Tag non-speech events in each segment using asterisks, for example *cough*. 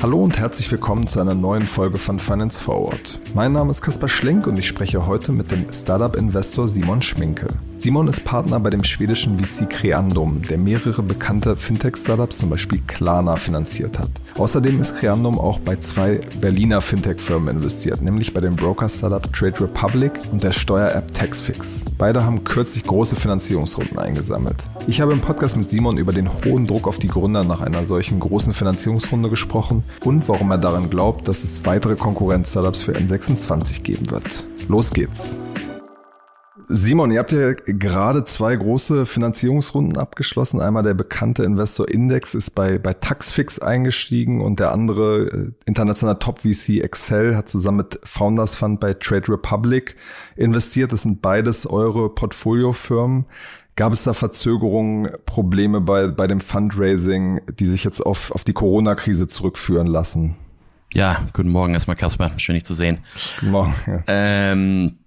Hallo und herzlich willkommen zu einer neuen Folge von Finance Forward. Mein Name ist Kaspar Schlink und ich spreche heute mit dem Startup-Investor Simon Schminke. Simon ist Partner bei dem schwedischen VC Creandum, der mehrere bekannte Fintech-Startups, zum Beispiel Klarna, finanziert hat. Außerdem ist Creandum auch bei zwei Berliner Fintech-Firmen investiert, nämlich bei dem Broker-Startup Trade Republic und der Steuer-App Taxfix. Beide haben kürzlich große Finanzierungsrunden eingesammelt. Ich habe im Podcast mit Simon über den hohen Druck auf die Gründer nach einer solchen großen Finanzierungsrunde gesprochen und warum er daran glaubt, dass es weitere Konkurrenz-Startups für N26 geben wird. Los geht's! Simon, ihr habt ja gerade zwei große Finanzierungsrunden abgeschlossen. Einmal der bekannte Investor Index ist bei, bei Taxfix eingestiegen und der andere äh, internationale Top-VC Excel hat zusammen mit Founders Fund bei Trade Republic investiert. Das sind beides eure Portfoliofirmen. Gab es da Verzögerungen, Probleme bei, bei dem Fundraising, die sich jetzt auf, auf die Corona-Krise zurückführen lassen? Ja, guten Morgen erstmal, Kasper. Schön, dich zu sehen. Guten Morgen. Ja. Ähm,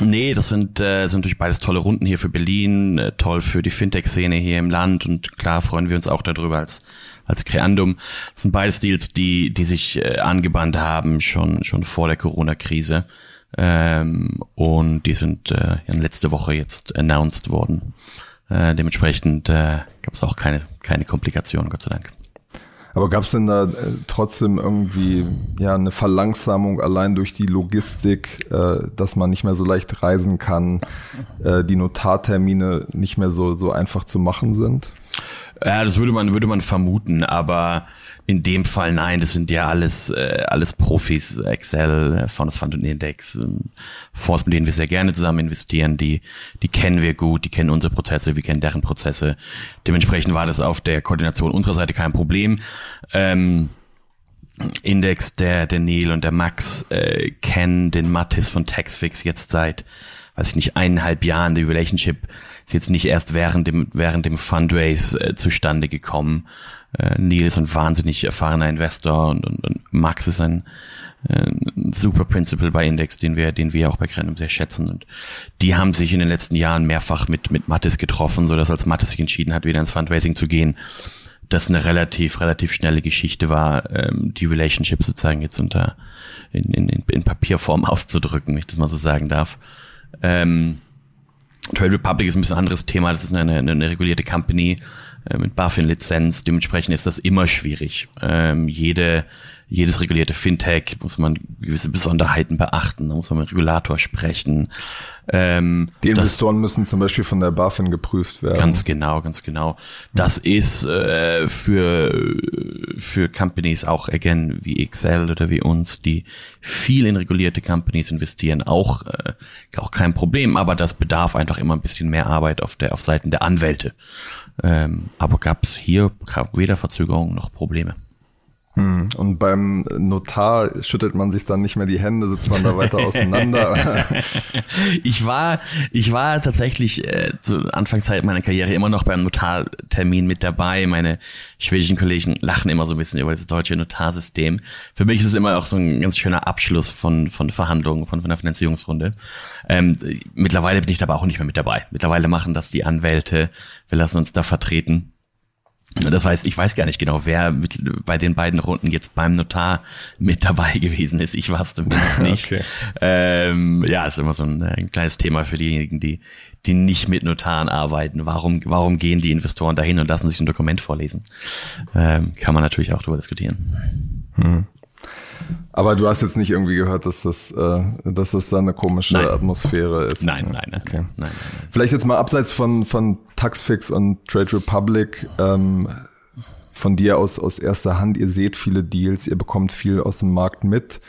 Nee, das sind, äh, sind natürlich beides tolle Runden hier für Berlin, äh, toll für die Fintech-Szene hier im Land und klar freuen wir uns auch darüber als, als Creandum. Das sind beides Deals, die, die sich äh, angebahnt haben, schon, schon vor der Corona-Krise. Ähm, und die sind äh, letzte Woche jetzt announced worden. Äh, dementsprechend äh, gab es auch keine, keine Komplikationen, Gott sei Dank. Aber gab es denn da äh, trotzdem irgendwie ja eine Verlangsamung allein durch die Logistik, äh, dass man nicht mehr so leicht reisen kann, äh, die Notartermine nicht mehr so so einfach zu machen sind? Ja, das würde man würde man vermuten, aber in dem Fall nein, das sind ja alles, äh, alles Profis, Excel, Founders Fund und Index, äh, Fonds, mit denen wir sehr gerne zusammen investieren, die, die kennen wir gut, die kennen unsere Prozesse, wir kennen deren Prozesse. Dementsprechend war das auf der Koordination unserer Seite kein Problem. Ähm, Index, der, der Neil und der Max äh, kennen den Mattis von Taxfix jetzt seit, weiß ich nicht, eineinhalb Jahren. Die Relationship ist jetzt nicht erst während dem, während dem Fundraise äh, zustande gekommen. Äh, Neil ist ein wahnsinnig erfahrener Investor und, und, und Max ist ein, äh, ein super Principal bei Index, den wir, den wir auch bei Grenum sehr schätzen. Und die haben sich in den letzten Jahren mehrfach mit, mit Mattis getroffen, so dass als Mattis sich entschieden hat, wieder ins Fundraising zu gehen, das eine relativ, relativ schnelle Geschichte war, ähm, die Relationship sozusagen jetzt unter in, in, in Papierform *laughs* auszudrücken, wenn ich das mal so sagen darf. Ähm, Trade Republic ist ein bisschen anderes Thema, das ist eine, eine, eine regulierte Company, äh, mit BaFin-Lizenz. Dementsprechend ist das immer schwierig. Ähm, jede, jedes regulierte Fintech muss man gewisse Besonderheiten beachten. Da muss man mit Regulator sprechen. Ähm, die Investoren das, müssen zum Beispiel von der BaFin geprüft werden. Ganz genau, ganz genau. Das ist äh, für, für Companies auch, again, wie Excel oder wie uns, die viel in regulierte Companies investieren, auch, äh, auch kein Problem. Aber das bedarf einfach immer ein bisschen mehr Arbeit auf der, auf Seiten der Anwälte. Ähm, aber gab es hier weder Verzögerungen noch Probleme. Hm. Und beim Notar schüttelt man sich dann nicht mehr die Hände, sitzt man da weiter *laughs* auseinander. *laughs* ich war, ich war tatsächlich äh, zur Anfangszeit meiner Karriere immer noch beim Notartermin mit dabei. Meine schwedischen Kollegen lachen immer so ein bisschen über das deutsche Notarsystem. Für mich ist es immer auch so ein ganz schöner Abschluss von, von Verhandlungen, von, von einer Finanzierungsrunde. Ähm, mittlerweile bin ich aber auch nicht mehr mit dabei. Mittlerweile machen das die Anwälte. Wir lassen uns da vertreten. Das heißt, ich weiß gar nicht genau, wer mit, bei den beiden Runden jetzt beim Notar mit dabei gewesen ist. Ich war es zumindest *laughs* nicht. okay. ähm, ja, ist immer so ein, ein, kleines Thema für diejenigen, die, die nicht mit Notaren arbeiten. Warum, warum gehen die Investoren dahin und lassen sich ein Dokument vorlesen? Ähm, kann man natürlich auch darüber diskutieren. Hm. Aber du hast jetzt nicht irgendwie gehört, dass das, äh, dass das da eine komische nein. Atmosphäre ist. Nein, nein, nein, okay. nein, nein, nein. Vielleicht jetzt mal abseits von, von Taxfix und Trade Republic, ähm, von dir aus, aus erster Hand, ihr seht viele Deals, ihr bekommt viel aus dem Markt mit.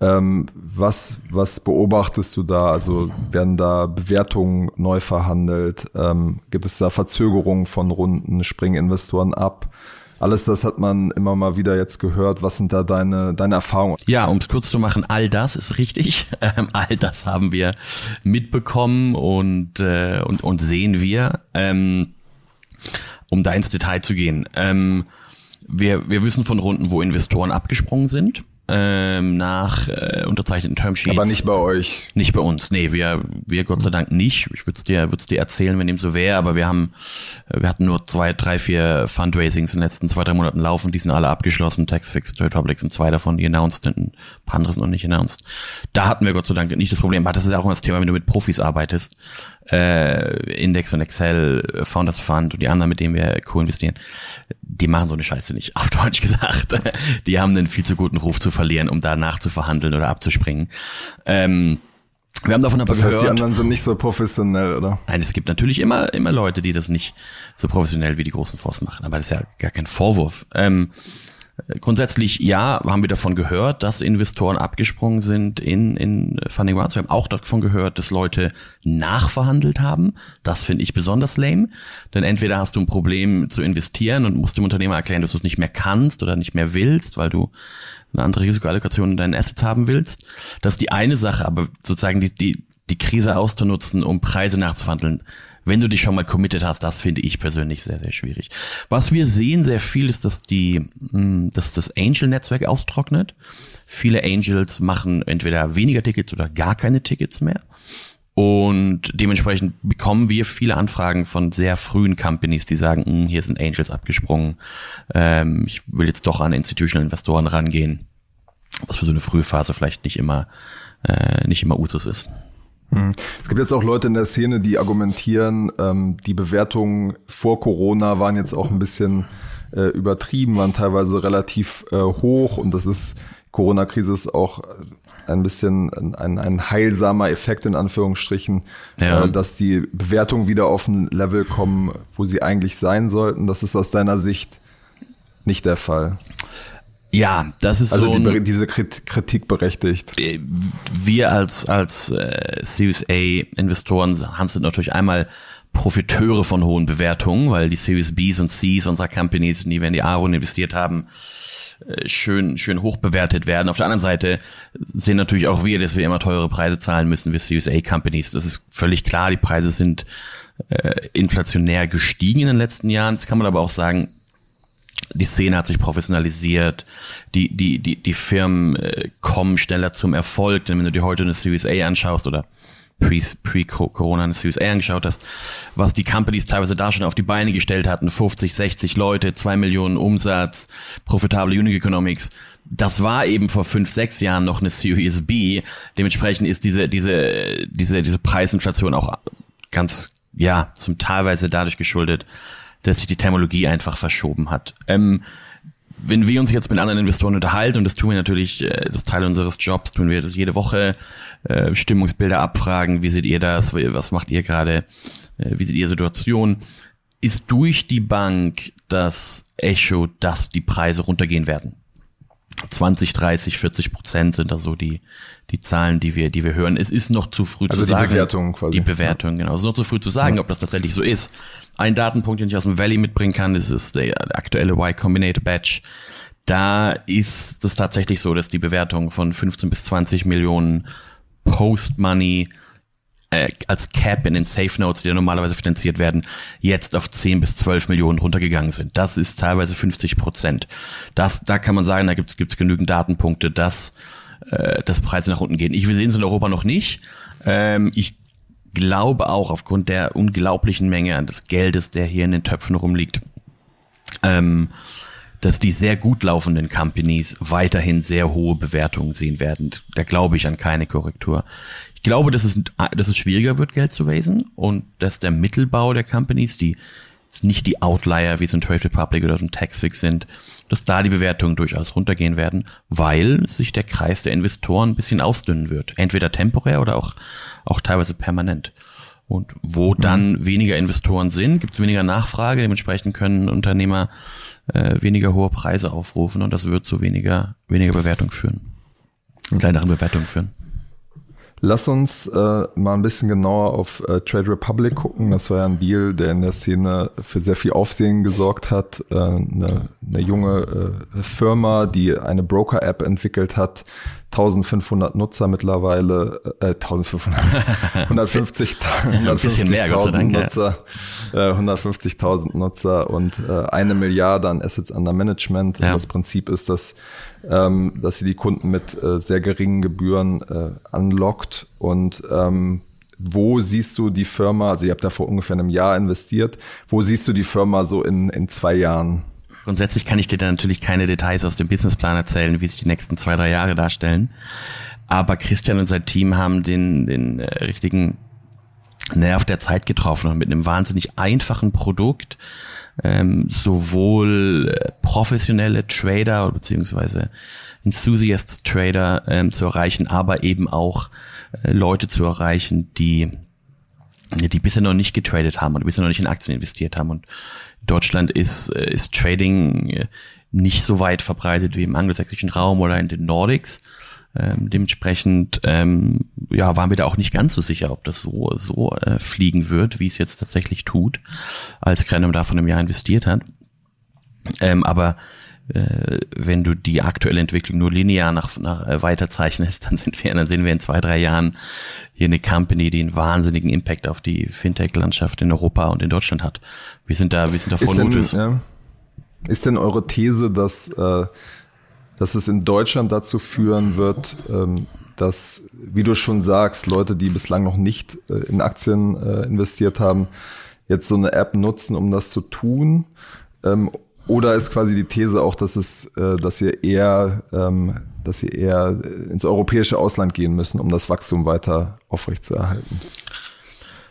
Ähm, was, was beobachtest du da? Also werden da Bewertungen neu verhandelt? Ähm, gibt es da Verzögerungen von Runden? Springen Investoren ab? Alles das hat man immer mal wieder jetzt gehört. Was sind da deine, deine Erfahrungen? Ja, um es kurz zu machen, all das ist richtig. *laughs* Ähm, all das haben wir mitbekommen und, äh, und, und sehen wir. Ähm, um da ins Detail zu gehen. Ähm, wir, wir wissen von Runden, wo Investoren abgesprungen sind. Ähm, nach äh, unterzeichneten Termsheets. Aber nicht bei euch. Nicht bei uns, nee, wir, wir Gott sei Dank nicht. Ich würde es dir, würd's dir erzählen, wenn dem so wäre, aber wir haben, wir hatten nur zwei, drei, vier Fundraisings in den letzten zwei, drei Monaten laufen, die sind alle abgeschlossen. Taxfix, Trade Republic sind zwei davon, die announced sind, ein paar andere sind noch nicht announced. Da hatten wir Gott sei Dank nicht das Problem. Aber das ist ja auch immer das Thema, wenn du mit Profis arbeitest. Äh, Index und Excel, Founders Fund und die anderen, mit denen wir co-investieren, die machen so eine Scheiße nicht, *laughs* auf Deutsch gesagt. Die haben einen viel zu guten Ruf zu verlieren, um da nachzuverhandeln oder abzuspringen. Ähm, wir haben davon aber das gehört. heißt, die anderen sind nicht so professionell, oder? Nein, es gibt natürlich immer, immer Leute, die das nicht so professionell wie die großen Fonds machen. Aber das ist ja gar kein Vorwurf. Ähm, Grundsätzlich ja, haben wir davon gehört, dass Investoren abgesprungen sind in, in Funding Rounds. Wir haben auch davon gehört, dass Leute nachverhandelt haben. Das finde ich besonders lame. Denn entweder hast du ein Problem zu investieren und musst dem Unternehmer erklären, dass du es nicht mehr kannst oder nicht mehr willst, weil du eine andere Risikoallokation in deinen Assets haben willst. Das ist die eine Sache, aber sozusagen die, die, die Krise auszunutzen, um Preise nachzuverhandeln, wenn du dich schon mal committed hast, das finde ich persönlich sehr, sehr schwierig. Was wir sehen sehr viel ist, dass die, hm, dass das Angel-Netzwerk austrocknet. Viele Angels machen entweder weniger Tickets oder gar keine Tickets mehr. Und dementsprechend bekommen wir viele Anfragen von sehr frühen Companies, die sagen, hm, hier sind Angels abgesprungen, ähm, ich will jetzt doch an Institutional Investoren rangehen, was für so eine frühe Phase vielleicht nicht immer, äh, nicht immer Usus ist. Hm. Es gibt jetzt auch Leute in der Szene, die argumentieren, ähm, die Bewertungen vor Corona waren jetzt auch ein bisschen äh, übertrieben, waren teilweise relativ äh, hoch und das ist, Corona-Krise ist auch ein bisschen ein, ein heilsamer Effekt in Anführungsstrichen, ja. äh, dass die Bewertungen wieder auf ein Level kommen, wo sie eigentlich sein sollten. Das ist aus deiner Sicht nicht der Fall. Ja, das ist also so die, diese Kritik berechtigt. Äh, wir als als äh, Series A Investoren haben sind natürlich einmal Profiteure von hohen Bewertungen, weil die Series Bs und Cs unserer Companies, die wir in die Aaron investiert haben, äh, schön schön hoch bewertet werden. Auf der anderen Seite sehen natürlich auch wir, dass wir immer teure Preise zahlen müssen wie Series A Companies. Das ist völlig klar. Die Preise sind äh, inflationär gestiegen in den letzten Jahren. Das kann man aber auch sagen, die Szene hat sich professionalisiert, die, die, die, die Firmen äh, kommen schneller zum Erfolg, denn wenn du dir heute eine Series A anschaust oder pre-Corona eine Series A angeschaut hast, was die Companies teilweise da schon auf die Beine gestellt hatten, 50, 60 Leute, 2 Millionen Umsatz, profitable Unit Economics, das war eben vor fünf, sechs Jahren noch eine Series B. Dementsprechend ist diese, diese, diese, diese Preisinflation auch ganz, ja, zum teilweise dadurch geschuldet, dass sich die Thermologie einfach verschoben hat. Ähm, wenn wir uns jetzt mit anderen Investoren unterhalten, und das tun wir natürlich, äh, das Teil unseres Jobs, tun wir das jede Woche, äh, Stimmungsbilder abfragen, wie seht ihr das, was macht ihr gerade, äh, wie seht ihr Situation, ist durch die Bank das Echo, dass die Preise runtergehen werden. 20, 30, 40 Prozent sind da so die, die Zahlen, die wir, die wir hören. Es ist noch zu früh also zu sagen. Also die Bewertung quasi. Die Bewertung, genau. Es ist noch zu früh zu sagen, ja. ob das tatsächlich so ist. Ein Datenpunkt, den ich aus dem Valley mitbringen kann, das ist der aktuelle Y Combinator Batch. Da ist es tatsächlich so, dass die Bewertung von 15 bis 20 Millionen Post-Money äh, als Cap in den Safe Notes, die ja normalerweise finanziert werden, jetzt auf 10 bis 12 Millionen runtergegangen sind. Das ist teilweise 50 Prozent. Das, da kann man sagen, da gibt es genügend Datenpunkte, dass, äh, dass Preise nach unten gehen. Ich, wir sehen es in Europa noch nicht. Ähm, ich glaube auch aufgrund der unglaublichen Menge an des Geldes, der hier in den Töpfen rumliegt, ähm, dass die sehr gut laufenden Companies weiterhin sehr hohe Bewertungen sehen werden. Da glaube ich an keine Korrektur. Ich glaube, dass es, dass es schwieriger wird, Geld zu raisen und dass der Mittelbau der Companies, die nicht die Outlier wie so ein Trade Republic oder so ein Taxfix sind, dass da die Bewertungen durchaus runtergehen werden, weil sich der Kreis der Investoren ein bisschen ausdünnen wird. Entweder temporär oder auch, auch teilweise permanent. Und wo mhm. dann weniger Investoren sind, gibt es weniger Nachfrage, dementsprechend können Unternehmer äh, weniger hohe Preise aufrufen und das wird zu weniger, weniger Bewertung führen. Kleineren Bewertungen führen. Lass uns äh, mal ein bisschen genauer auf äh, Trade Republic gucken. Das war ja ein Deal, der in der Szene für sehr viel Aufsehen gesorgt hat. Äh, eine, eine junge äh, Firma, die eine Broker-App entwickelt hat. 1500 Nutzer mittlerweile, äh, 1500, 150, 150 mehr, Gott sei Dank, Nutzer. 150.000 Nutzer und äh, eine Milliarde an Assets under Management. Ja. das Prinzip ist, dass, ähm, dass sie die Kunden mit äh, sehr geringen Gebühren äh, anlockt und ähm, wo siehst du die Firma, also ihr habt da vor ungefähr einem Jahr investiert, wo siehst du die Firma so in, in zwei Jahren? Grundsätzlich kann ich dir da natürlich keine Details aus dem Businessplan erzählen, wie sich die nächsten zwei, drei Jahre darstellen. Aber Christian und sein Team haben den, den äh, richtigen Nerv der Zeit getroffen und mit einem wahnsinnig einfachen Produkt ähm, sowohl äh, professionelle Trader beziehungsweise Enthusiast Trader ähm, zu erreichen, aber eben auch äh, Leute zu erreichen, die die bisher noch nicht getradet haben oder bisher noch nicht in Aktien investiert haben. Und Deutschland ist, äh, ist Trading äh, nicht so weit verbreitet wie im angelsächsischen Raum oder in den Nordics. Ähm, dementsprechend ähm, ja, waren wir da auch nicht ganz so sicher, ob das so, so äh, fliegen wird, wie es jetzt tatsächlich tut, als Krenum da von einem Jahr investiert hat. Ähm, aber äh, wenn du die aktuelle Entwicklung nur linear nach, nach äh, weiterzeichnest, *laughs* dann sind wir, dann sehen wir in zwei, drei Jahren hier eine Company, die einen wahnsinnigen Impact auf die Fintech-Landschaft in Europa und in Deutschland hat. Wir sind da, wir sind da voll ist denn, ja, ist denn eure These, dass, äh, dass es in Deutschland dazu führen wird, ähm, dass, wie du schon sagst, Leute, die bislang noch nicht äh, in Aktien äh, investiert haben, jetzt so eine App nutzen, um das zu tun? Ähm, oder ist quasi die These auch, dass es, äh, dass ihr eher, ähm, dass ihr eher ins europäische Ausland gehen müssen, um das Wachstum weiter aufrechtzuerhalten?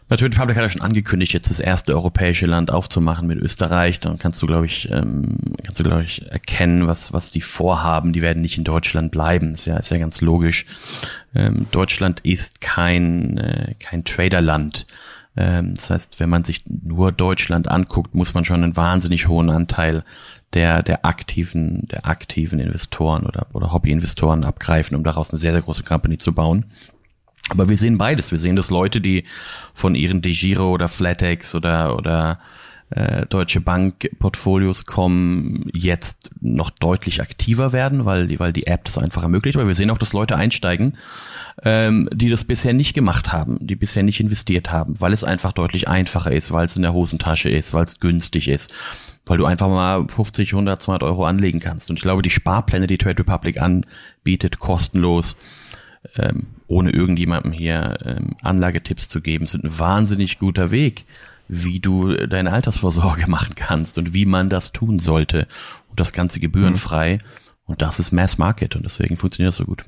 Natürlich Republic hat ja schon angekündigt, jetzt das erste europäische Land aufzumachen mit Österreich. Dann kannst du, glaube ich, ähm, kannst du, glaube ich, erkennen, was, was die vorhaben. Die werden nicht in Deutschland bleiben. ist ja, ist ja ganz logisch. Ähm, Deutschland ist kein, äh, kein Traderland. Ähm, das heißt, wenn man sich nur Deutschland anguckt, muss man schon einen wahnsinnig hohen Anteil der, der aktiven, der aktiven Investoren oder, oder Hobbyinvestoren abgreifen, um daraus eine sehr, sehr große Company zu bauen. Aber wir sehen beides. Wir sehen, dass Leute, die von ihren DeGiro oder Flatex oder, oder äh, Deutsche Bank Portfolios kommen, jetzt noch deutlich aktiver werden, weil die, weil die App das einfach ermöglicht. Aber wir sehen auch, dass Leute einsteigen, ähm, die das bisher nicht gemacht haben, die bisher nicht investiert haben, weil es einfach deutlich einfacher ist, weil es in der Hosentasche ist, weil es günstig ist weil du einfach mal 50, 100, 200 Euro anlegen kannst. Und ich glaube, die Sparpläne, die Trade Republic anbietet, kostenlos, ähm, ohne irgendjemandem hier ähm, Anlagetipps zu geben, sind ein wahnsinnig guter Weg, wie du deine Altersvorsorge *laughs* machen kannst und wie man das tun sollte. Und das Ganze gebührenfrei. Mhm. Und das ist Mass Market und deswegen funktioniert das so gut.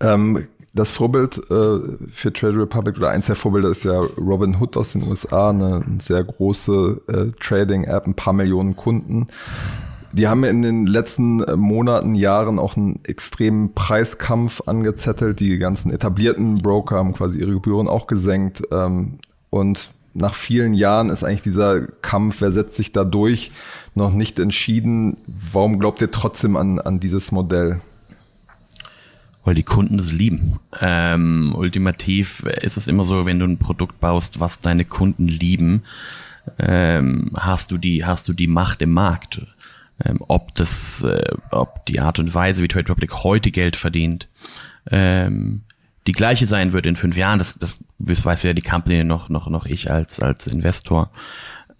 Ähm, das Vorbild äh, für Trade Republic oder eins der Vorbilder ist ja Robin Hood aus den USA, eine, eine sehr große äh, Trading-App, ein paar Millionen Kunden. Die haben in den letzten Monaten, Jahren auch einen extremen Preiskampf angezettelt. Die ganzen etablierten Broker haben quasi ihre Gebühren auch gesenkt. Ähm, und nach vielen Jahren ist eigentlich dieser Kampf, wer setzt sich da durch, noch nicht entschieden. Warum glaubt ihr trotzdem an, an dieses Modell? Weil die Kunden es lieben. Ähm, ultimativ ist es immer so, wenn du ein Produkt baust, was deine Kunden lieben, ähm, hast du die, hast du die Macht im Markt. Ähm, ob das, äh, ob die Art und Weise, wie Trade Republic heute Geld verdient, ähm, die gleiche sein wird in fünf Jahren. Das, das weiß weder die Company noch, noch, noch ich als, als Investor.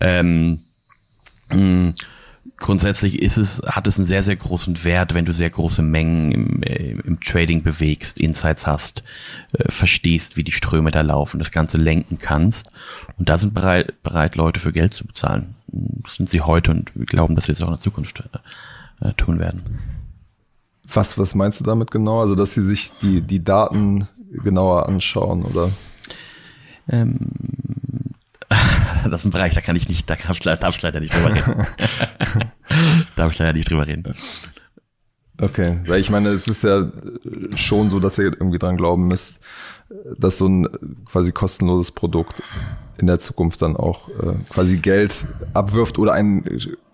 Ähm, mh, grundsätzlich ist es, hat es einen sehr, sehr großen Wert, wenn du sehr große Mengen im, äh, im Trading bewegst, Insights hast, äh, verstehst, wie die Ströme da laufen, das Ganze lenken kannst. Und da sind bereit, bereit Leute für Geld zu bezahlen. Das sind sie heute und wir glauben, dass sie es auch in der Zukunft äh, tun werden. Was, was meinst du damit genau? Also, dass sie sich die, die Daten genauer anschauen, oder? Ähm, das ist ein Bereich, da kann ich nicht, da darf ich, darf ich leider nicht drüber reden. *laughs* darf ich leider nicht drüber reden. Okay, weil ich meine, es ist ja schon so, dass ihr irgendwie dran glauben müsst, dass so ein quasi kostenloses Produkt in der Zukunft dann auch äh, quasi Geld abwirft oder einen,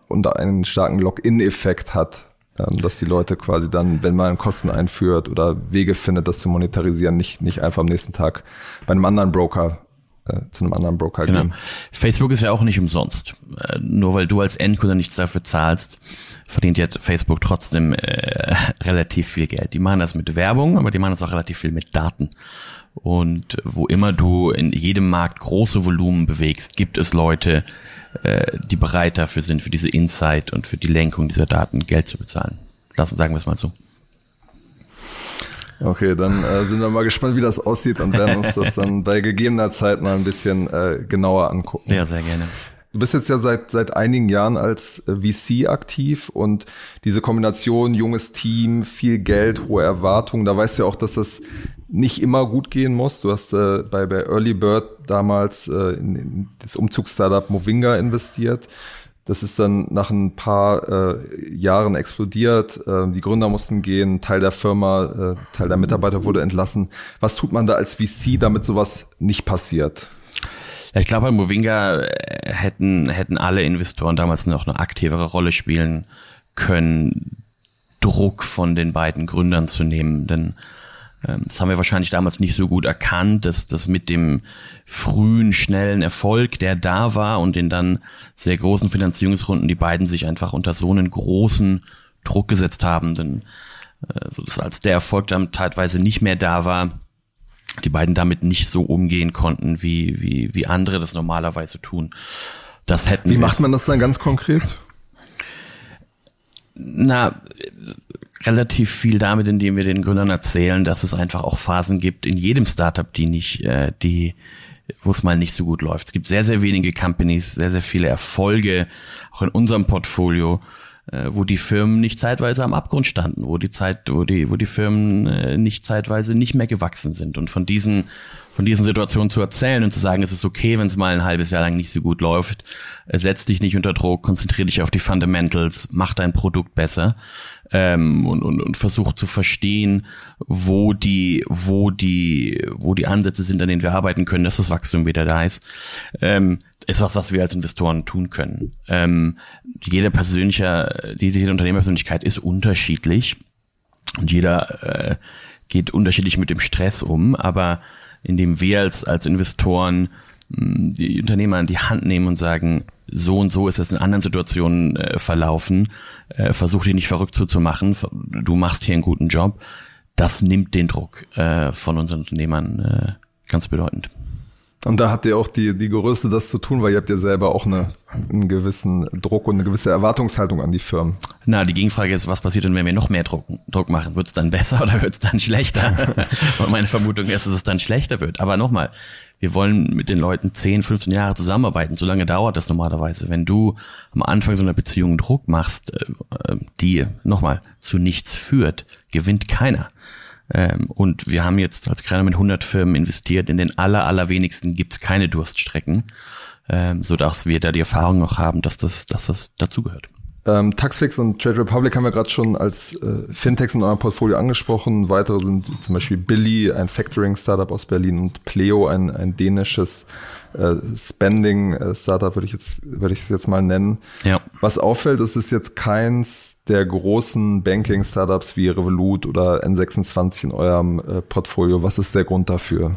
unter einen starken Lock-in-Effekt hat ähm, dass die Leute quasi dann, wenn man Kosten einführt oder Wege findet, das zu monetarisieren, nicht, nicht einfach am nächsten Tag bei einem anderen Broker äh, zu einem anderen Broker genau. gehen. Facebook ist ja auch nicht umsonst. Äh, nur weil du als Endkunde nichts dafür zahlst, verdient jetzt Facebook trotzdem äh, *laughs* relativ viel Geld. Die machen das mit Werbung, aber die machen das auch relativ viel mit Daten. Und wo immer du in jedem Markt große Volumen bewegst, gibt es Leute, äh, die bereit dafür sind, für diese Insight und für die Lenkung dieser Daten Geld zu bezahlen. Lassen, sagen wir es mal so. Okay, dann äh, sind wir mal gespannt, wie das aussieht und werden uns das dann *laughs* bei gegebener Zeit mal ein bisschen äh, genauer angucken. Ja, sehr gerne. Du bist jetzt ja seit, seit einigen Jahren als äh, VC aktiv und diese Kombination junges Team, viel Geld, hohe Erwartungen, da weißt du ja auch, dass das nicht immer gut gehen muss. Du hast äh, bei, bei Early Bird damals äh, in, in das Umzugsstartup Movinga investiert. Das ist dann nach ein paar äh, Jahren explodiert. Äh, die Gründer mussten gehen, Teil der Firma, äh, Teil der Mitarbeiter wurde entlassen. Was tut man da als VC, damit sowas nicht passiert? Ja, ich glaube, bei Movinga äh, hätten, hätten alle Investoren damals noch eine aktivere Rolle spielen können, Druck von den beiden Gründern zu nehmen. Denn das haben wir wahrscheinlich damals nicht so gut erkannt, dass das mit dem frühen, schnellen Erfolg, der da war und den dann sehr großen Finanzierungsrunden, die beiden sich einfach unter so einen großen Druck gesetzt haben. Denn äh, so dass als der Erfolg dann teilweise nicht mehr da war, die beiden damit nicht so umgehen konnten, wie, wie, wie andere das normalerweise tun. Das hätten Wie macht man das dann ganz konkret? Na, relativ viel damit, indem wir den Gründern erzählen, dass es einfach auch Phasen gibt in jedem Startup, die nicht, äh, die, wo es mal nicht so gut läuft. Es gibt sehr, sehr wenige Companies, sehr, sehr viele Erfolge, auch in unserem Portfolio, wo die Firmen nicht zeitweise am Abgrund standen, wo die Zeit, wo die, wo die Firmen äh, nicht zeitweise nicht mehr gewachsen sind. Und von diesen, von diesen Situationen zu erzählen und zu sagen, es ist okay, wenn es mal ein halbes Jahr lang nicht so gut läuft, äh, setz dich nicht unter Druck, konzentriere dich auf die Fundamentals, mach dein Produkt besser ähm, und, und, und versuch zu verstehen, wo die, wo die, wo die Ansätze sind, an denen wir arbeiten können, dass das Wachstum wieder da ist. Ähm, ist was, was wir als Investoren tun können. Ähm, jede persönliche, jede, jede Unternehmerpersönlichkeit ist unterschiedlich und jeder äh, geht unterschiedlich mit dem Stress um, aber indem wir als, als Investoren mh, die Unternehmer an die Hand nehmen und sagen, so und so ist es in anderen Situationen äh, verlaufen, äh, versuch dich nicht verrückt zuzumachen, du machst hier einen guten Job, das nimmt den Druck äh, von unseren Unternehmern äh, ganz bedeutend. Und da habt ihr auch die, die Größe, das zu tun, weil ihr habt ja selber auch eine, einen gewissen Druck und eine gewisse Erwartungshaltung an die Firmen. Na, die Gegenfrage ist, was passiert denn, wenn wir noch mehr Druck, Druck machen? Wird es dann besser oder wird es dann *laughs* schlechter? und *laughs* meine Vermutung ist, dass es dann schlechter wird. Aber nochmal, wir wollen mit den Leuten 10, 15 Jahre zusammenarbeiten. So lange dauert das normalerweise. Wenn du am Anfang so einer Beziehung Druck machst, äh, die nochmal zu nichts führt, gewinnt keiner. Ähm, und wir haben jetzt als Kreiner mit 100 Firmen investiert. In den aller, allerwenigsten gibt es keine Durststrecken, ähm, so dass wir da die Erfahrung noch haben, dass das, dass das dazugehört. Ähm, Taxfix und Trade Republic haben wir gerade schon als äh, Fintechs in eurem Portfolio angesprochen. Weitere sind zum Beispiel Billy, ein Factoring-Startup aus Berlin und Pleo, ein, ein dänisches äh, Spending-Startup, würde ich jetzt würde ich es jetzt mal nennen. Ja. Was auffällt, ist es jetzt keins der großen Banking-Startups wie Revolut oder N26 in eurem äh, Portfolio. Was ist der Grund dafür?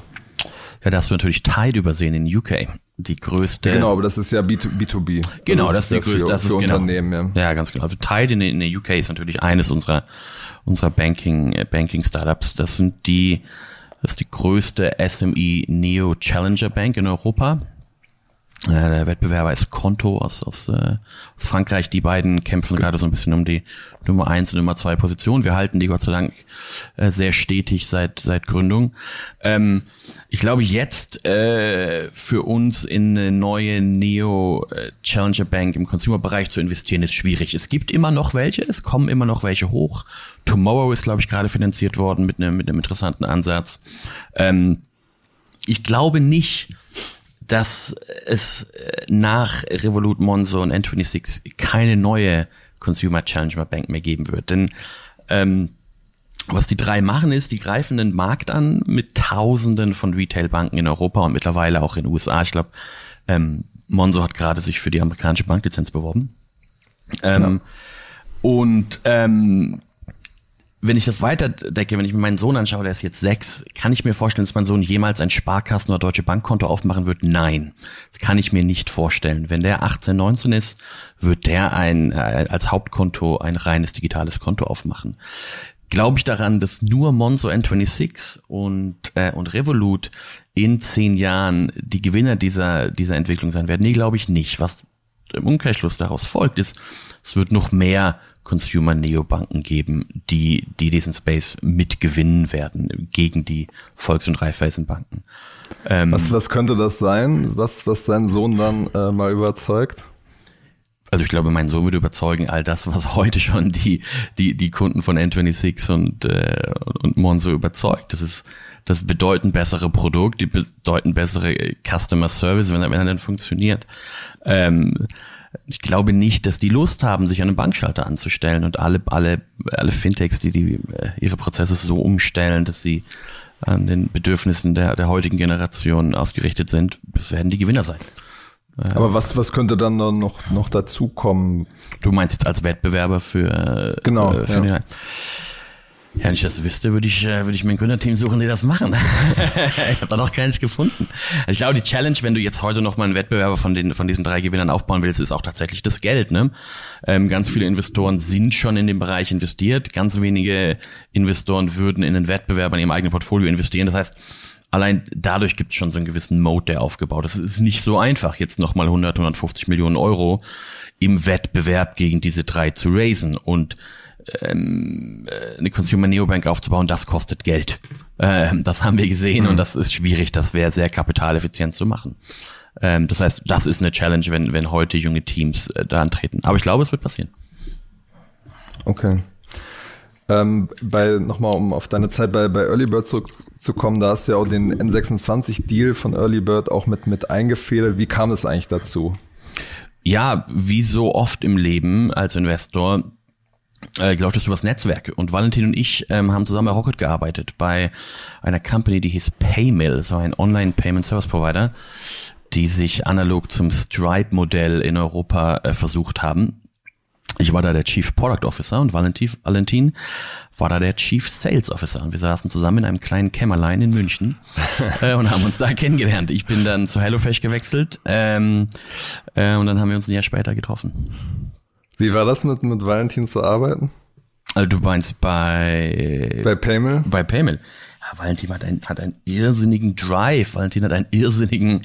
Ja, da hast du natürlich Tide übersehen in UK. Die größte. Genau, aber das ist ja B2, b Genau, das, das ist die größte, für, das für ist genau. Unternehmen, ja. ja. ganz genau. Also Tide in, in der UK ist natürlich eines unserer, unserer Banking, äh, Banking Startups. Das sind die, das ist die größte SME Neo Challenger Bank in Europa. Äh, der Wettbewerber ist Konto aus, aus, äh, aus Frankreich. Die beiden kämpfen gerade so ein bisschen um die Nummer eins und Nummer zwei Position. Wir halten die Gott sei Dank äh, sehr stetig seit, seit Gründung. Ähm, ich glaube, jetzt äh, für uns in eine neue Neo äh, Challenger Bank im Consumer-Bereich zu investieren, ist schwierig. Es gibt immer noch welche, es kommen immer noch welche hoch. Tomorrow ist, glaube ich, gerade finanziert worden mit einem, mit einem interessanten Ansatz. Ähm, ich glaube nicht, dass es äh, nach Revolut Monzo und N26 keine neue Consumer Challenger Bank mehr geben wird. Denn ähm, was die drei machen ist, die greifen den Markt an mit Tausenden von Retailbanken in Europa und mittlerweile auch in den USA. Ich glaube, ähm, Monzo hat gerade sich für die amerikanische Banklizenz beworben. Ähm, ja. Und ähm, wenn ich das weiterdecke, wenn ich mir meinen Sohn anschaue, der ist jetzt sechs, kann ich mir vorstellen, dass mein Sohn jemals ein Sparkassen- oder Deutsche Bankkonto aufmachen wird? Nein, das kann ich mir nicht vorstellen. Wenn der 18, 19 ist, wird der ein äh, als Hauptkonto ein reines digitales Konto aufmachen. Glaube ich daran, dass nur Monzo N26 und, äh, und Revolut in zehn Jahren die Gewinner dieser, dieser Entwicklung sein werden? Nee, glaube ich nicht. Was im Umkehrschluss daraus folgt, ist, es wird noch mehr Consumer-Neobanken geben, die, die diesen Space mitgewinnen werden gegen die Volks- und Raiffeisenbanken. Ähm, was, was könnte das sein, was, was dein Sohn dann äh, mal überzeugt? Also ich glaube, mein Sohn würde überzeugen, all das, was heute schon die, die, die Kunden von N26 und, äh, und Monzo überzeugt. Das ist das bedeutend bessere Produkt, die bedeuten bessere Customer Service, wenn wenn er dann funktioniert. Ähm, ich glaube nicht, dass die Lust haben, sich an einen Bankschalter anzustellen und alle, alle, alle Fintechs, die, die äh, ihre Prozesse so umstellen, dass sie an den Bedürfnissen der, der heutigen Generation ausgerichtet sind, werden die Gewinner sein. Aber was, was könnte dann noch, noch dazukommen? Du meinst jetzt als Wettbewerber für, genau, äh, für ja. Die, ja, wenn ich das wüsste, würde ich, äh, würde ich mir ein Gründerteam suchen, die das machen. *laughs* ich habe da noch keins gefunden. Ich glaube, die Challenge, wenn du jetzt heute noch mal einen Wettbewerber von den von diesen drei Gewinnern aufbauen willst, ist auch tatsächlich das Geld. Ne? Ähm, ganz viele Investoren sind schon in dem Bereich investiert. Ganz wenige Investoren würden in einen Wettbewerber in ihrem eigenen Portfolio investieren. Das heißt, allein dadurch gibt es schon so einen gewissen Mode, der aufgebaut ist. Es ist nicht so einfach, jetzt nochmal 100, 150 Millionen Euro im Wettbewerb gegen diese drei zu raisen. Und ähm, äh, eine Consumer Neobank aufzubauen, das kostet Geld. Ähm, das haben wir gesehen mhm. und das ist schwierig, das wäre sehr kapitaleffizient zu machen. Ähm, das heißt, das ist eine Challenge, wenn, wenn heute junge Teams äh, da antreten. Aber ich glaube, es wird passieren. Okay. Ähm, bei, nochmal, um auf deine Zeit bei, bei Early Bird zurückzukommen, da hast du ja auch den N26-Deal von Early Bird auch mit, mit eingefädelt. Wie kam es eigentlich dazu? Ja, wie so oft im Leben als Investor äh, läuft das übers Netzwerk. Und Valentin und ich ähm, haben zusammen bei Rocket gearbeitet, bei einer Company, die hieß Paymill, so ein Online-Payment Service Provider, die sich analog zum Stripe-Modell in Europa äh, versucht haben. Ich war da der Chief Product Officer und Valentin, Valentin war da der Chief Sales Officer. Und wir saßen zusammen in einem kleinen Kämmerlein in München *laughs* äh, und haben uns da kennengelernt. Ich bin dann zu HelloFresh gewechselt ähm, äh, und dann haben wir uns ein Jahr später getroffen. Wie war das mit, mit Valentin zu arbeiten? Also du meinst bei... Bei Paymel? Bei Paymel. Ja, Valentin hat, ein, hat einen irrsinnigen Drive. Valentin hat einen irrsinnigen,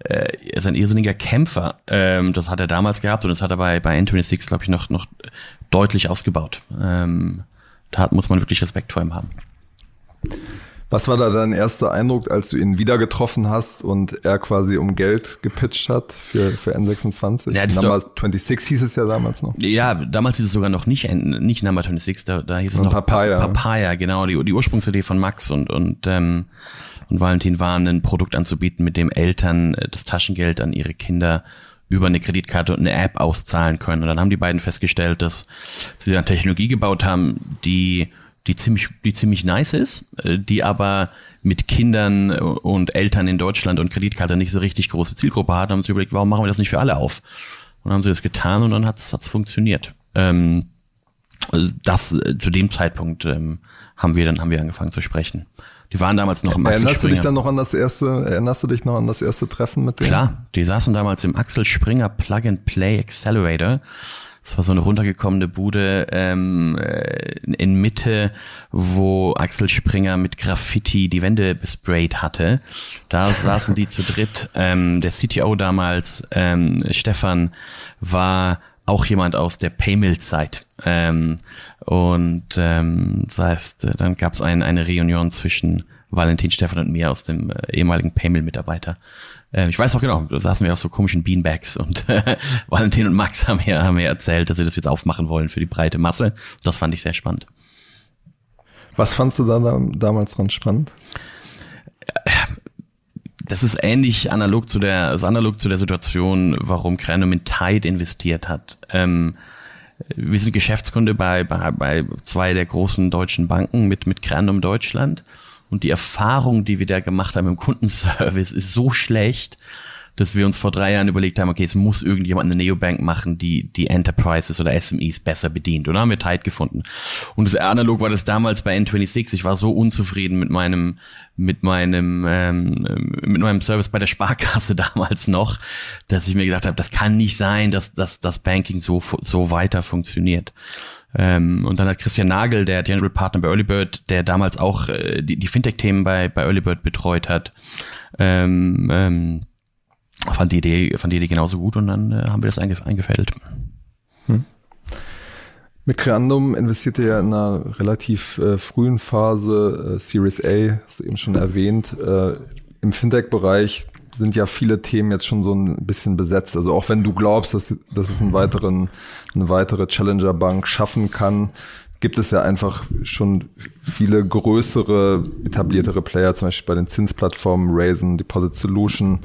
äh, ist ein irrsinniger Kämpfer. Ähm, das hat er damals gehabt und das hat er bei, bei N26, glaube ich, noch, noch deutlich ausgebaut. Ähm, da muss man wirklich Respekt vor ihm haben. Was war da dein erster Eindruck, als du ihn wieder getroffen hast und er quasi um Geld gepitcht hat für, für N26? Ja, Number 26 hieß es ja damals noch. Ja, damals hieß es sogar noch nicht, nicht Number 26, da, da hieß es noch Papaya. Papaya, genau, die, die Ursprungsidee von Max und, und, ähm, und Valentin war, ein Produkt anzubieten, mit dem Eltern äh, das Taschengeld an ihre Kinder über eine Kreditkarte und eine App auszahlen können. Und dann haben die beiden festgestellt, dass sie dann Technologie gebaut haben, die die ziemlich, die ziemlich nice ist, äh, die aber mit Kindern und Eltern in Deutschland und Kreditkarte nicht so richtig große Zielgruppe hat, haben sie überlegt, warum machen wir das nicht für alle auf? Und dann haben sie das getan und dann hat es funktioniert. Ähm, das äh, zu dem Zeitpunkt ähm, haben wir dann haben wir angefangen zu sprechen. Die waren damals noch im Axel Erinnerst Springer. du dich dann noch an das erste, erinnerst du dich noch an das erste Treffen mit denen? Klar, die saßen damals im Axel Springer Plug and Play Accelerator es war so eine runtergekommene Bude ähm, äh, in Mitte, wo Axel Springer mit Graffiti die Wände besprayt hatte. Da saßen die zu dritt. Ähm, der CTO damals, ähm, Stefan, war auch jemand aus der Paymill-Zeit. Ähm, und ähm, das heißt, dann gab es ein, eine Reunion zwischen Valentin, Stefan und mir aus dem äh, ehemaligen Paymill-Mitarbeiter. Äh, ich weiß auch genau, da saßen wir auf so komischen Beanbags und äh, *laughs* Valentin und Max haben mir, haben mir erzählt, dass sie das jetzt aufmachen wollen für die breite Masse. Das fand ich sehr spannend. Was fandst du da, da damals dran spannend? Das ist ähnlich analog zu der, also analog zu der Situation, warum Krenum in Tide investiert hat. Ähm, wir sind Geschäftskunde bei, bei, bei zwei der großen deutschen Banken mit, mit Krenum Deutschland. Und die Erfahrung, die wir da gemacht haben im Kundenservice, ist so schlecht, dass wir uns vor drei Jahren überlegt haben, okay, es muss irgendjemand eine Neobank machen, die die Enterprises oder SMEs besser bedient. Und da haben wir Tide gefunden. Und das analog war das damals bei N26. Ich war so unzufrieden mit meinem mit meinem ähm, mit meinem Service bei der Sparkasse *laughs* damals noch, dass ich mir gedacht habe, das kann nicht sein, dass dass das Banking so so weiter funktioniert. Ähm, und dann hat Christian Nagel, der General Partner bei Earlybird, der damals auch äh, die, die Fintech-Themen bei, bei Earlybird betreut hat, ähm, ähm, fand die Idee, fand die Idee genauso gut und dann äh, haben wir das eingef eingefädelt. Hm. Mit Creandum investiert ihr ja in einer relativ äh, frühen Phase, äh, Series A, hast du eben schon erwähnt. Äh, Im Fintech-Bereich sind ja viele Themen jetzt schon so ein bisschen besetzt. Also auch wenn du glaubst, dass, dass es einen weiteren, eine weitere Challenger-Bank schaffen kann, gibt es ja einfach schon viele größere, etabliertere Player, zum Beispiel bei den Zinsplattformen Raisin, Deposit Solution,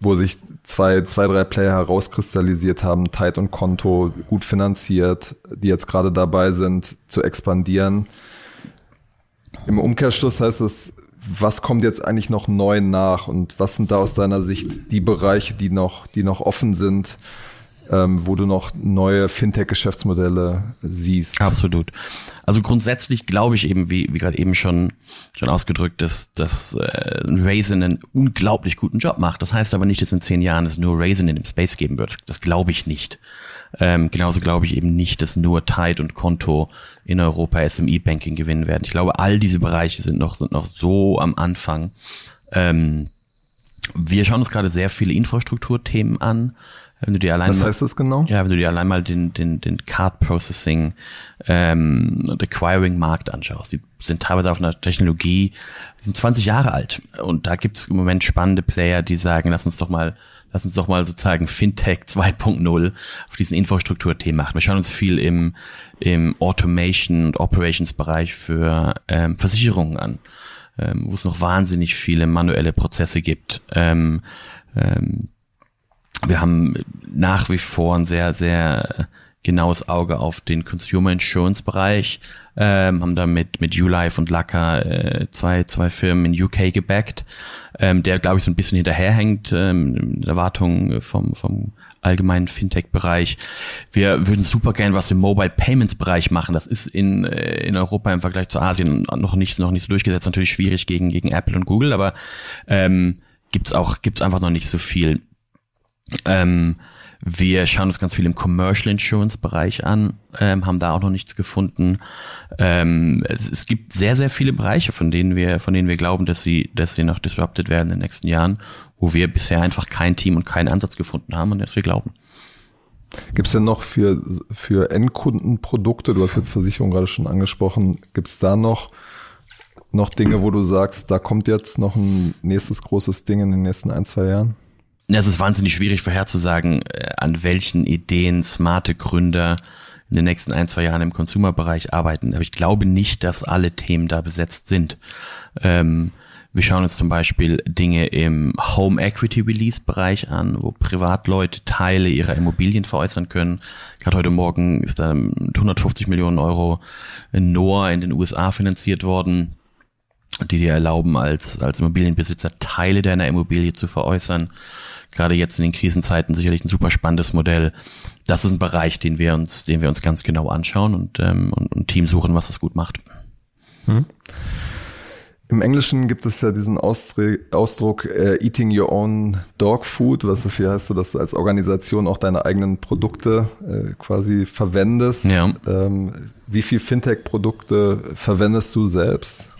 wo sich zwei, zwei, drei Player herauskristallisiert haben, Tide und Konto, gut finanziert, die jetzt gerade dabei sind zu expandieren. Im Umkehrschluss heißt es, was kommt jetzt eigentlich noch neu nach und was sind da aus deiner Sicht die Bereiche, die noch, die noch offen sind, ähm, wo du noch neue Fintech-Geschäftsmodelle siehst? Absolut. Also grundsätzlich glaube ich eben, wie, wie gerade eben schon, schon ausgedrückt, dass, dass äh, Raisin einen unglaublich guten Job macht. Das heißt aber nicht, dass in zehn Jahren es nur Raisin in dem Space geben wird. Das, das glaube ich nicht. Ähm, genauso glaube ich eben nicht, dass nur Tide und Konto in Europa SME-Banking gewinnen werden. Ich glaube, all diese Bereiche sind noch, sind noch so am Anfang. Ähm, wir schauen uns gerade sehr viele Infrastrukturthemen an. Wenn du dir allein Was heißt das genau? Ja, wenn du dir allein mal den, den, den Card Processing ähm, und Acquiring Markt anschaust. Die sind teilweise auf einer Technologie, die sind 20 Jahre alt. Und da gibt es im Moment spannende Player, die sagen, lass uns doch mal lass uns doch mal sozusagen Fintech 2.0 auf diesen Infrastrukturthemen machen. Wir schauen uns viel im, im Automation und Operations Bereich für ähm, Versicherungen an, ähm, wo es noch wahnsinnig viele manuelle Prozesse gibt. Ähm, ähm, wir haben nach wie vor ein sehr, sehr genaues Auge auf den Consumer Insurance Bereich, ähm, haben da mit, mit ULife und Laka äh, zwei, zwei Firmen in UK gebackt, ähm, der glaube ich so ein bisschen hinterherhängt, ähm, Erwartungen vom, vom allgemeinen Fintech-Bereich. Wir würden super gern was im Mobile Payments-Bereich machen. Das ist in, äh, in Europa im Vergleich zu Asien noch nicht, noch nicht so durchgesetzt. Natürlich schwierig gegen, gegen Apple und Google, aber ähm, gibt's auch, gibt's einfach noch nicht so viel. Ähm, wir schauen uns ganz viel im Commercial Insurance Bereich an, ähm, haben da auch noch nichts gefunden. Ähm, es, es, gibt sehr, sehr viele Bereiche, von denen wir, von denen wir glauben, dass sie, dass sie noch disrupted werden in den nächsten Jahren, wo wir bisher einfach kein Team und keinen Ansatz gefunden haben und dass wir glauben. Gibt es denn noch für, für Endkundenprodukte, du hast jetzt Versicherung gerade schon angesprochen, gibt es da noch, noch Dinge, wo du sagst, da kommt jetzt noch ein nächstes großes Ding in den nächsten ein, zwei Jahren? Es ist wahnsinnig schwierig vorherzusagen, äh, an welchen Ideen smarte Gründer in den nächsten ein, zwei Jahren im Consumer-Bereich arbeiten. Aber ich glaube nicht, dass alle Themen da besetzt sind. Ähm, wir schauen uns zum Beispiel Dinge im Home Equity Release Bereich an, wo Privatleute Teile ihrer Immobilien veräußern können. Gerade heute Morgen ist da mit 150 Millionen Euro in NOAA in den USA finanziert worden, die dir erlauben, als, als Immobilienbesitzer Teile deiner Immobilie zu veräußern gerade jetzt in den Krisenzeiten sicherlich ein super spannendes Modell. Das ist ein Bereich, den wir uns, den wir uns ganz genau anschauen und, ähm, und, und Team suchen, was das gut macht. Hm. Im Englischen gibt es ja diesen Ausdruck äh, Eating Your Own Dog Food, was so viel heißt, dass du als Organisation auch deine eigenen Produkte äh, quasi verwendest. Ja. Ähm, wie viel Fintech-Produkte verwendest du selbst?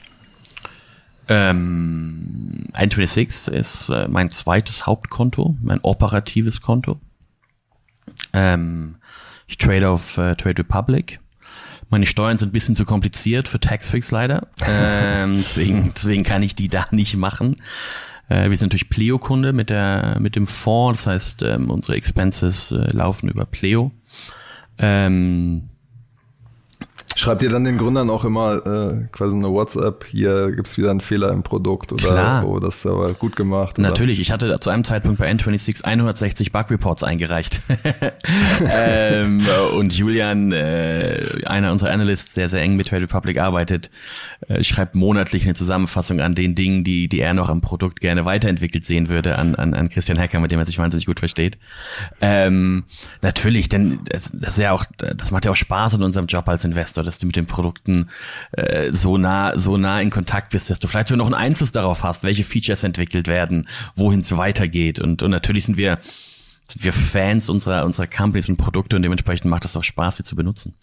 Ähm, 126 ist äh, mein zweites Hauptkonto, mein operatives Konto. Ähm, ich trade auf äh, Trade Republic. Meine Steuern sind ein bisschen zu kompliziert für Taxfix leider. Ähm, *laughs* deswegen, deswegen kann ich die da nicht machen. Äh, wir sind natürlich Pleo-Kunde mit, der, mit dem Fonds. Das heißt, ähm, unsere Expenses äh, laufen über Pleo. Ähm, Schreibt ihr dann den Gründern auch immer äh, quasi eine WhatsApp, hier gibt's wieder einen Fehler im Produkt oder Klar. oh, das ist aber gut gemacht. Oder? Natürlich, ich hatte zu einem Zeitpunkt bei N26 160 Bug Reports eingereicht. *laughs* ähm, und Julian, äh, einer unserer Analysts, der sehr eng mit Trade Republic arbeitet, äh, schreibt monatlich eine Zusammenfassung an den Dingen, die, die er noch am Produkt gerne weiterentwickelt sehen würde, an, an, an Christian Hacker, mit dem er sich wahnsinnig gut versteht. Ähm, natürlich, denn das, das ist ja auch, das macht ja auch Spaß in unserem Job als Investor dass du mit den Produkten äh, so nah, so nah in Kontakt bist, dass du vielleicht sogar noch einen Einfluss darauf hast, welche Features entwickelt werden, wohin es weitergeht. Und, und natürlich sind wir, sind wir Fans unserer, unserer Companies und Produkte und dementsprechend macht es auch Spaß, sie zu benutzen.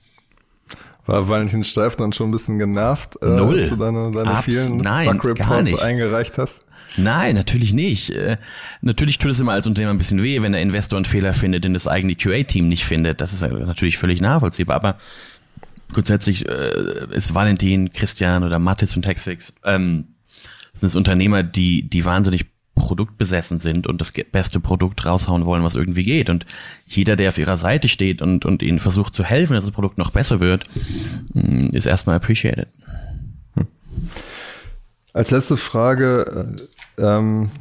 War Valentin Steif dann schon ein bisschen genervt, äh, Null. als du deine, deine Abs vielen Nein, Bug-Reports eingereicht hast? Nein, natürlich nicht. Äh, natürlich tut es immer als Unternehmer ein bisschen weh, wenn der Investor einen Fehler findet, den das eigene QA-Team nicht findet. Das ist natürlich völlig nachvollziehbar. Aber grundsätzlich äh, ist Valentin, Christian oder Mathis von Textfix ähm, sind es Unternehmer, die, die wahnsinnig produktbesessen sind und das beste Produkt raushauen wollen, was irgendwie geht. Und jeder, der auf ihrer Seite steht und, und ihnen versucht zu helfen, dass das Produkt noch besser wird, mm, ist erstmal appreciated. Hm. Als letzte Frage, äh, ähm,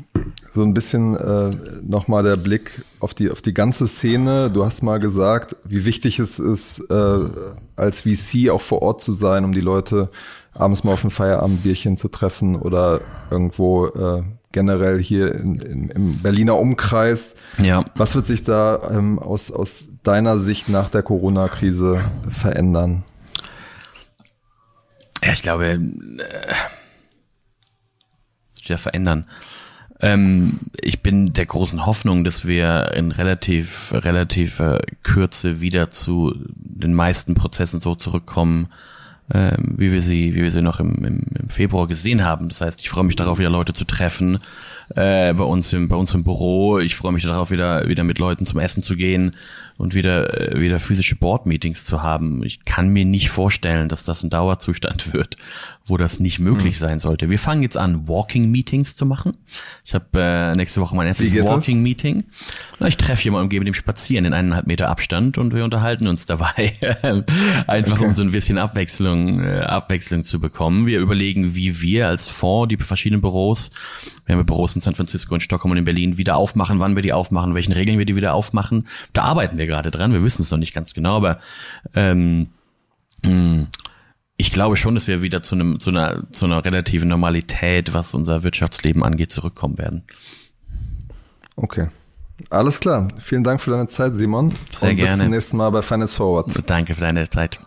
so ein bisschen äh, nochmal der Blick auf die, auf die ganze Szene. Du hast mal gesagt, wie wichtig es ist, äh, als VC auch vor Ort zu sein, um die Leute abends mal auf ein Feierabendbierchen zu treffen oder irgendwo äh, generell hier in, in, im Berliner Umkreis. Ja. Was wird sich da ähm, aus, aus deiner Sicht nach der Corona-Krise verändern? Ja, ich glaube, äh, ja verändern. Ähm, ich bin der großen Hoffnung, dass wir in relativ relativer Kürze wieder zu den meisten Prozessen so zurückkommen, ähm, wie wir sie, wie wir sie noch im, im, im Februar gesehen haben. Das heißt, ich freue mich darauf, wieder Leute zu treffen äh, bei uns im bei uns im Büro. Ich freue mich darauf, wieder wieder mit Leuten zum Essen zu gehen und wieder äh, wieder physische Board-Meetings zu haben. Ich kann mir nicht vorstellen, dass das ein Dauerzustand *laughs* wird, wo das nicht möglich mhm. sein sollte. Wir fangen jetzt an, Walking-Meetings zu machen. Ich habe äh, nächste Woche mein erstes Walking-Meeting. Ich treffe jemanden und gebe dem spazieren in eineinhalb Meter Abstand und wir unterhalten uns dabei. *laughs* Einfach okay. um so ein bisschen Abwechslung, äh, Abwechslung zu bekommen. Wir überlegen, wie wir als Fonds die verschiedenen Büros, wir haben Büros in San Francisco, in Stockholm und in Berlin, wieder aufmachen, wann wir die aufmachen, welchen Regeln wir die wieder aufmachen. Da arbeiten wir gerade dran. Wir wissen es noch nicht ganz genau, aber ähm, hm, ich glaube schon, dass wir wieder zu, einem, zu, einer, zu einer relativen Normalität, was unser Wirtschaftsleben angeht, zurückkommen werden. Okay. Alles klar. Vielen Dank für deine Zeit, Simon. Sehr Und gerne. Bis zum nächsten Mal bei Finance Forward. Danke für deine Zeit.